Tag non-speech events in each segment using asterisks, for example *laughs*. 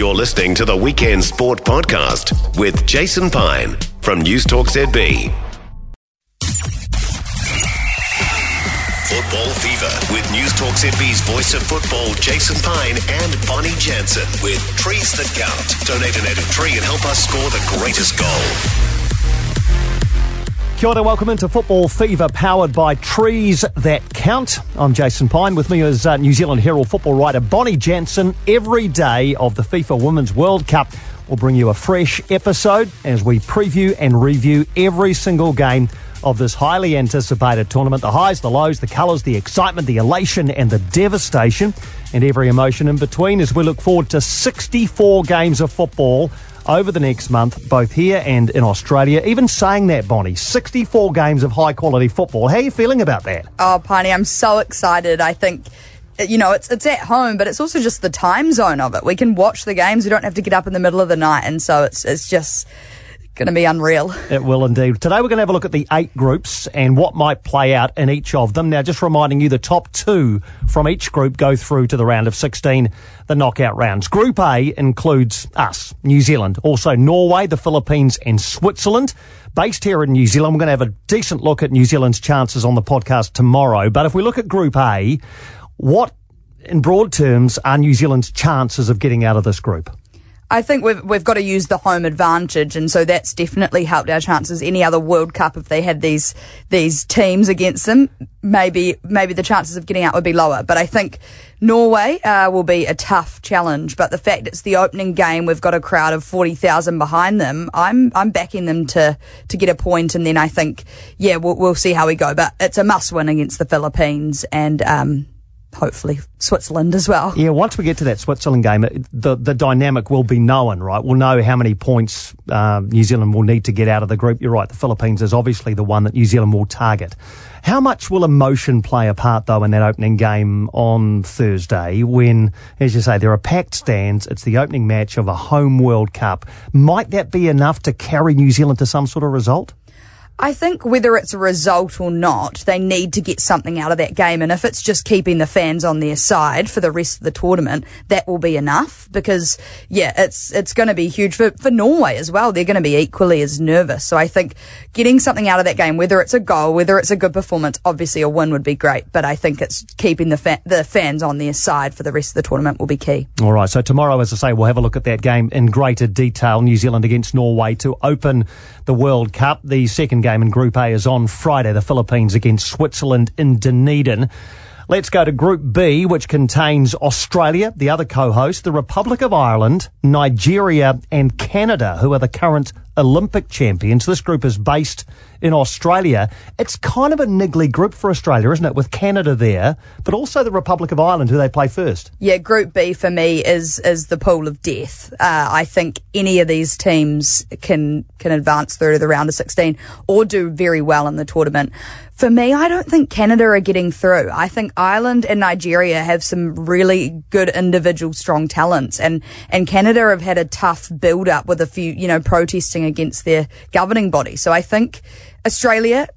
You're listening to the Weekend Sport Podcast with Jason Pine from News Talk ZB. Football Fever with News Talk ZB's voice of football, Jason Pine and Bonnie Jansen with Trees That Count. Donate an native tree and help us score the greatest goal. Kia ora, welcome into Football Fever, powered by Trees That Count. I'm Jason Pine. With me is uh, New Zealand Herald football writer Bonnie Jansen. Every day of the FIFA Women's World Cup, we'll bring you a fresh episode as we preview and review every single game of this highly anticipated tournament. The highs, the lows, the colours, the excitement, the elation, and the devastation, and every emotion in between as we look forward to 64 games of football over the next month, both here and in Australia. Even saying that, Bonnie, 64 games of high quality football. How are you feeling about that? Oh, Piney, I'm so excited. I think you know, it's it's at home, but it's also just the time zone of it. We can watch the games. We don't have to get up in the middle of the night, and so it's it's just going to be unreal. *laughs* It will indeed. Today we're going to have a look at the eight groups and what might play out in each of them. Now, just reminding you, the top two from each group go through to the round of 16, the knockout rounds. Group A includes us, New Zealand, also Norway, the Philippines, and Switzerland. Based here in New Zealand, we're going to have a decent look at New Zealand's chances on the podcast tomorrow. But if we look at Group A, what in broad terms are New Zealand's chances of getting out of this group? I think we've we've got to use the home advantage, and so that's definitely helped our chances. Any other World Cup, if they had these these teams against them, maybe maybe the chances of getting out would be lower. But I think Norway uh, will be a tough challenge. But the fact it's the opening game, we've got a crowd of forty thousand behind them. I'm I'm backing them to to get a point, and then I think yeah, we'll, we'll see how we go. But it's a must win against the Philippines, and um, hopefully Switzerland as well. Yeah, once we get to that Switzerland game, the the dynamic will be known, right? We'll know how many points uh, New Zealand will need to get out of the group. You're right, the Philippines is obviously the one that New Zealand will target. How much will emotion play a part, though, in that opening game on Thursday when, as you say, there are packed stands, it's the opening match of a home World Cup? Might that be enough to carry New Zealand to some sort of result? I think whether it's a result or not, they need to get something out of that game. And if it's just keeping the fans on their side for the rest of the tournament, that will be enough because, yeah, it's, it's going to be huge for, for Norway as well. They're going to be equally as nervous. So I think getting something out of that game, whether it's a goal, whether it's a good performance, obviously a win would be great. But I think it's keeping the, fa- the fans on their side for the rest of the tournament will be key. All right. So tomorrow, as I say, we'll have a look at that game in greater detail. New Zealand against Norway to open the World Cup. The second game game in Group A is on Friday, the Philippines against Switzerland in Dunedin. Let's go to Group B, which contains Australia, the other co-host, the Republic of Ireland, Nigeria, and Canada, who are the current Olympic champions. This group is based in Australia. It's kind of a niggly group for Australia, isn't it? With Canada there, but also the Republic of Ireland, who they play first. Yeah, Group B for me is is the pool of death. Uh, I think any of these teams can can advance through to the round of 16 or do very well in the tournament. For me, I don't think Canada are getting through. I think Ireland and Nigeria have some really good individual strong talents and, and Canada have had a tough build up with a few, you know, protesting against their governing body. So I think Australia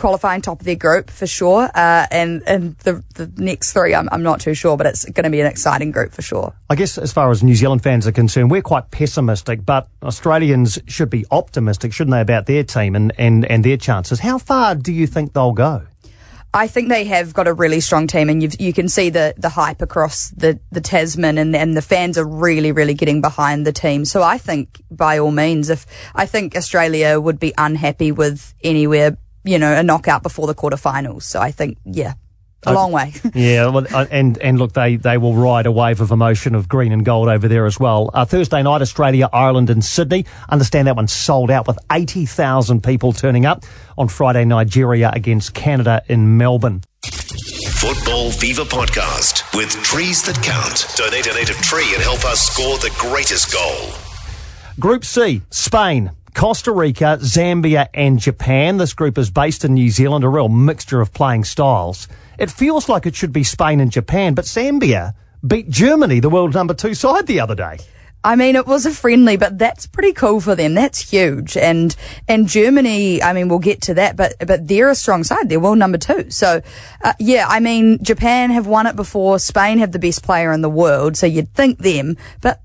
qualifying top of their group for sure. Uh, and and the, the next three, I'm, I'm not too sure, but it's going to be an exciting group for sure. I guess as far as New Zealand fans are concerned, we're quite pessimistic, but Australians should be optimistic, shouldn't they, about their team and, and, and their chances. How far do you think they'll go? I think they have got a really strong team, and you can see the, the hype across the, the Tasman, and, and the fans are really, really getting behind the team. So I think, by all means, if I think Australia would be unhappy with anywhere, you know, a knockout before the quarterfinals. So I think, yeah, a long way. *laughs* yeah, well, uh, and and look, they they will ride a wave of emotion of green and gold over there as well. Uh, Thursday night, Australia, Ireland, and Sydney. Understand that one sold out with eighty thousand people turning up on Friday. Nigeria against Canada in Melbourne. Football Fever podcast with trees that count. Donate a native tree and help us score the greatest goal. Group C, Spain. Costa Rica, Zambia, and Japan. This group is based in New Zealand, a real mixture of playing styles. It feels like it should be Spain and Japan, but Zambia beat Germany, the world number two side, the other day. I mean, it was a friendly, but that's pretty cool for them. That's huge. And, and Germany, I mean, we'll get to that, but, but they're a strong side. They're world number two. So, uh, yeah, I mean, Japan have won it before. Spain have the best player in the world. So you'd think them, but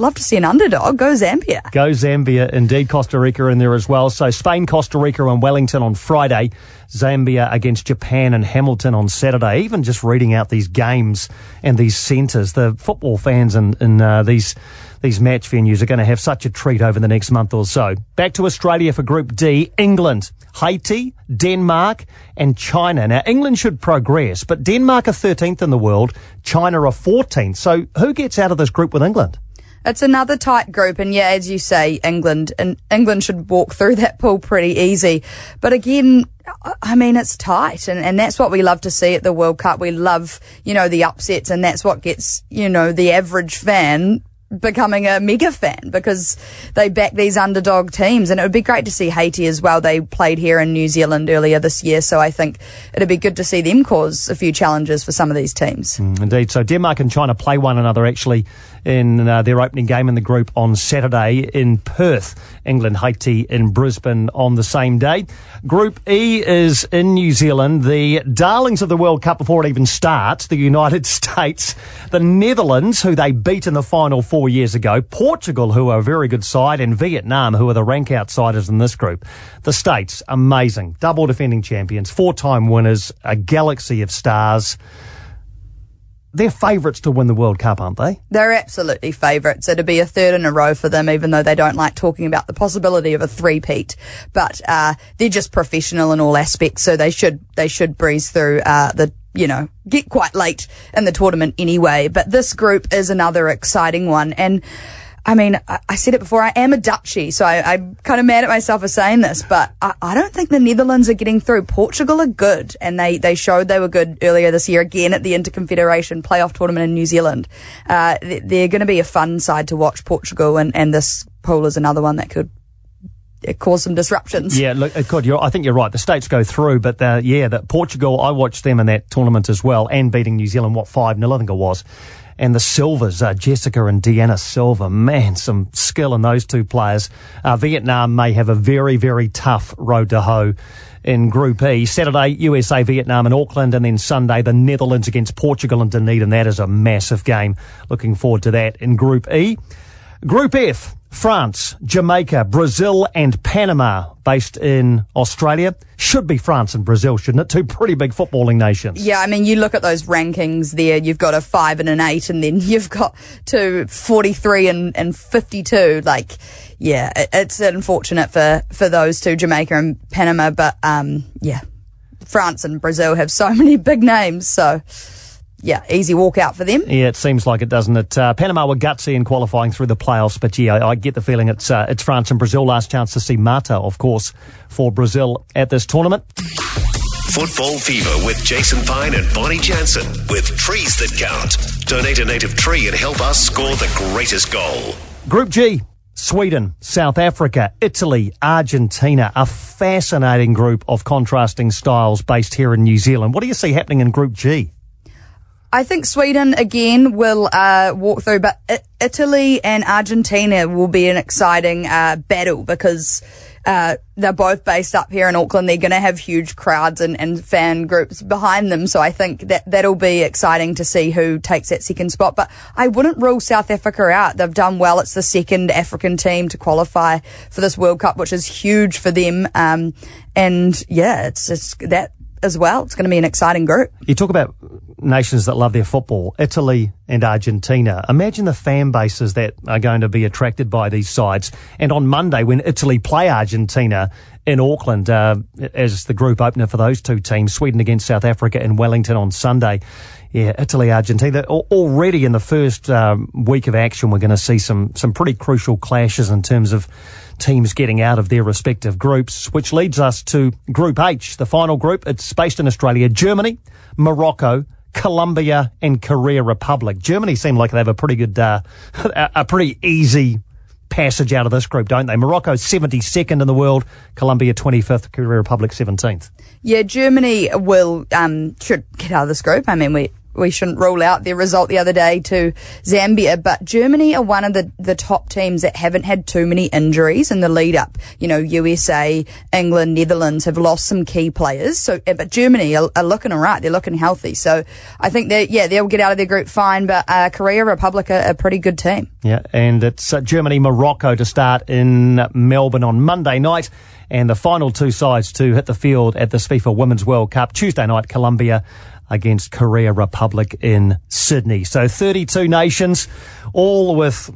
love to see an underdog. Go Zambia. Go Zambia, indeed. Costa Rica in there as well. So Spain, Costa Rica, and Wellington on Friday. Zambia against Japan and Hamilton on Saturday. Even just reading out these games and these centres, the football fans in, in uh, these these match venues are going to have such a treat over the next month or so. Back to Australia for Group D, England, Haiti, Denmark, and China. Now, England should progress, but Denmark are 13th in the world, China are 14th. So who gets out of this group with England? It's another tight group, and yeah, as you say, England and England should walk through that pool pretty easy. But again, I mean, it's tight, and, and that's what we love to see at the World Cup. We love, you know, the upsets, and that's what gets, you know, the average fan becoming a mega fan because they back these underdog teams and it would be great to see Haiti as well. They played here in New Zealand earlier this year, so I think it'd be good to see them cause a few challenges for some of these teams. Mm, indeed. So Denmark and China play one another actually in uh, their opening game in the group on Saturday in Perth. England, Haiti in Brisbane on the same day. Group E is in New Zealand. The darlings of the World Cup before it even starts, the United *laughs* States, the Netherlands, who they beat in the final four years ago, Portugal, who are a very good side, and Vietnam, who are the rank outsiders in this group. The States, amazing. Double defending champions, four time winners, a galaxy of stars they're favourites to win the World Cup, aren't they? They're absolutely favourites. It'll be a third in a row for them, even though they don't like talking about the possibility of a three-peat. But uh, they're just professional in all aspects, so they should they should breeze through uh, the you know get quite late in the tournament anyway. But this group is another exciting one, and I mean, I, I, said it before, I am a Dutchie, so I, am kind of mad at myself for saying this, but I, I, don't think the Netherlands are getting through. Portugal are good, and they, they showed they were good earlier this year again at the Interconfederation playoff tournament in New Zealand. Uh, they're going to be a fun side to watch, Portugal, and, and this pool is another one that could cause some disruptions. Yeah, look, it could. You're, I think you're right. The states go through, but uh, yeah, that Portugal. I watched them in that tournament as well, and beating New Zealand what five 0 I think it was and the Silvers, uh, Jessica and Diana Silva. Man, some skill in those two players. Uh, Vietnam may have a very, very tough road to hoe in Group E. Saturday, USA, Vietnam and Auckland, and then Sunday, the Netherlands against Portugal and Dunedin. That is a massive game. Looking forward to that in Group E. Group F, France, Jamaica, Brazil, and Panama, based in Australia. Should be France and Brazil, shouldn't it? Two pretty big footballing nations. Yeah, I mean, you look at those rankings there, you've got a five and an eight, and then *laughs* you've got two 43 and, and 52. Like, yeah, it, it's unfortunate for, for those two, Jamaica and Panama, but, um, yeah, France and Brazil have so *laughs* many big names, so yeah, easy walkout for them. Yeah, it seems like it, doesn't it? Uh, Panama were gutsy in qualifying through the playoffs, but yeah, I, I get the feeling it's uh, it's France and Brazil. Last chance to see Marta, of course, for Brazil at this tournament. Football Fever with Jason Pine and Bonnie Jansen with trees that count. Donate a native tree and help us score the greatest goal. Group G. Sweden, South Africa, Italy, Argentina, a fascinating group of contrasting styles based here in New Zealand. What do you see happening in Group G? I think Sweden again will uh, walk through, but Italy and Argentina will be an exciting uh, battle because uh, they're both based up here in Auckland. They're going to have huge crowds and, and fan groups behind them. So I think that that'll be exciting to see who takes that second spot. But I wouldn't rule South Africa out. They've done well. It's the second African team to qualify for this World Cup, which is huge for them. Um, and yeah, it's, it's that as well. It's going to be an exciting group. You talk about nations that love their football, Italy and Argentina. Imagine the fan bases that are going to be attracted by these sides. And on Monday, when Italy play Argentina in Auckland uh, as the group opener for those two teams, Sweden against South Africa in Wellington on Sunday. Yeah, Italy, Argentina. Already in the first um, week of action, we're going to see some some pretty crucial clashes in terms of teams getting out of their respective groups, which leads us to Group H, the final group. It's based in Australia, Germany, Morocco, Colombia, and Korea Republic. Germany seem like they have a pretty good, uh, *laughs* a pretty easy passage out of this group, don't they? Morocco 72nd in the world, Colombia 25th, Korea Republic 17th. Yeah, Germany will um, should get out of this group. I mean, we we shouldn't rule out their result the other day to Zambia. But Germany are one of the, the top teams that haven't had too many injuries in the lead up. You know, USA, England, Netherlands have lost some key players. So, eh, but Germany are, are looking alright. They're looking healthy. So I think that, yeah, they'll get out of their group fine. But uh, Korea Republic are a pretty good team. Yeah, and it's uh, Germany Morocco to start in Melbourne on Monday night and the final two sides to hit the field at this FIFA Women's World Cup Tuesday night, Colombia against Korea Republic in Sydney. So 32 nations, all with,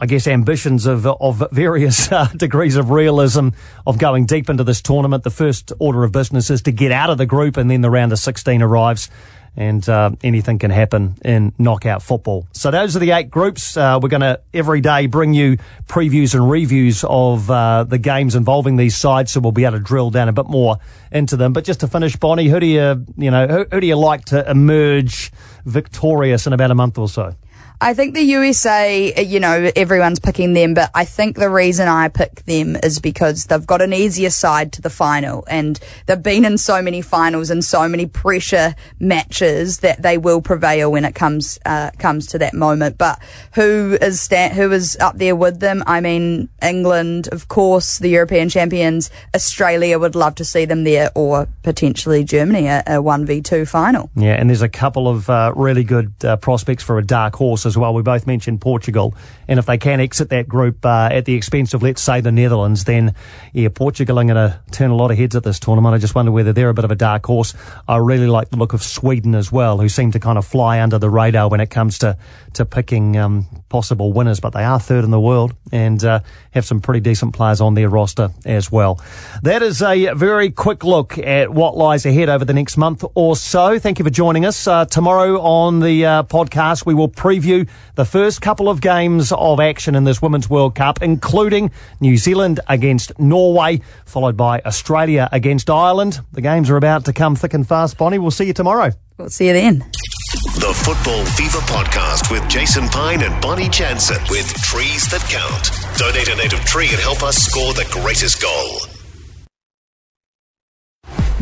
I guess, ambitions of, of various *laughs* uh, degrees of realism of going deep into this tournament. The first order of business is to get out of the group and then the round of 16 arrives and uh, anything can happen in knockout football. So those are the eight groups. Uh, we're going to every day bring you previews and reviews of uh, the games involving these sides, so we'll be able to drill down a bit more into them. But just to finish, Bonnie, who do you you know who, who do you like to emerge victorious in about a month or so? I think the USA, you know, everyone's picking them, but I think the reason I pick them is because they've got an easier side to the final and they've been in so many finals and so many pressure matches that they will prevail when it comes, uh, comes to that moment. But who is sta- who is up there with them? I mean, England, of course, the European champions, Australia would love to see them there or potentially Germany, a, a 1v2 final. Yeah, and there's a couple of uh, really good uh, prospects for a dark horse as well. We both mentioned Portugal, and if they can exit that group uh, at the expense of, let's say, the Netherlands, then yeah, Portugal are going to turn a lot of heads at this tournament. I just wonder whether they're a bit of a dark horse. I really like the look of Sweden as well, who seem to kind of fly under the radar when it comes to to picking um, possible winners, but they are third in the world and uh, have some pretty decent players on their roster as well. That is a very quick look at what lies ahead over the next month or so. Thank you for joining us. Uh, tomorrow on the uh, podcast, we will preview the first couple of games of action in this Women's World Cup, including New Zealand against Norway, followed by Australia against Ireland. The games are about to come thick and fast. Bonnie, we'll see you tomorrow. We'll see you then. The Football Fever Podcast with Jason Pine and Bonnie Jansen with Trees That Count. Donate a native tree and help us score the greatest goal.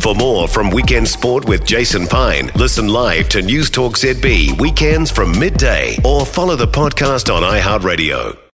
For more from Weekend Sport with Jason Pine, listen live to News Talk ZB weekends from midday or follow the podcast on iHeartRadio.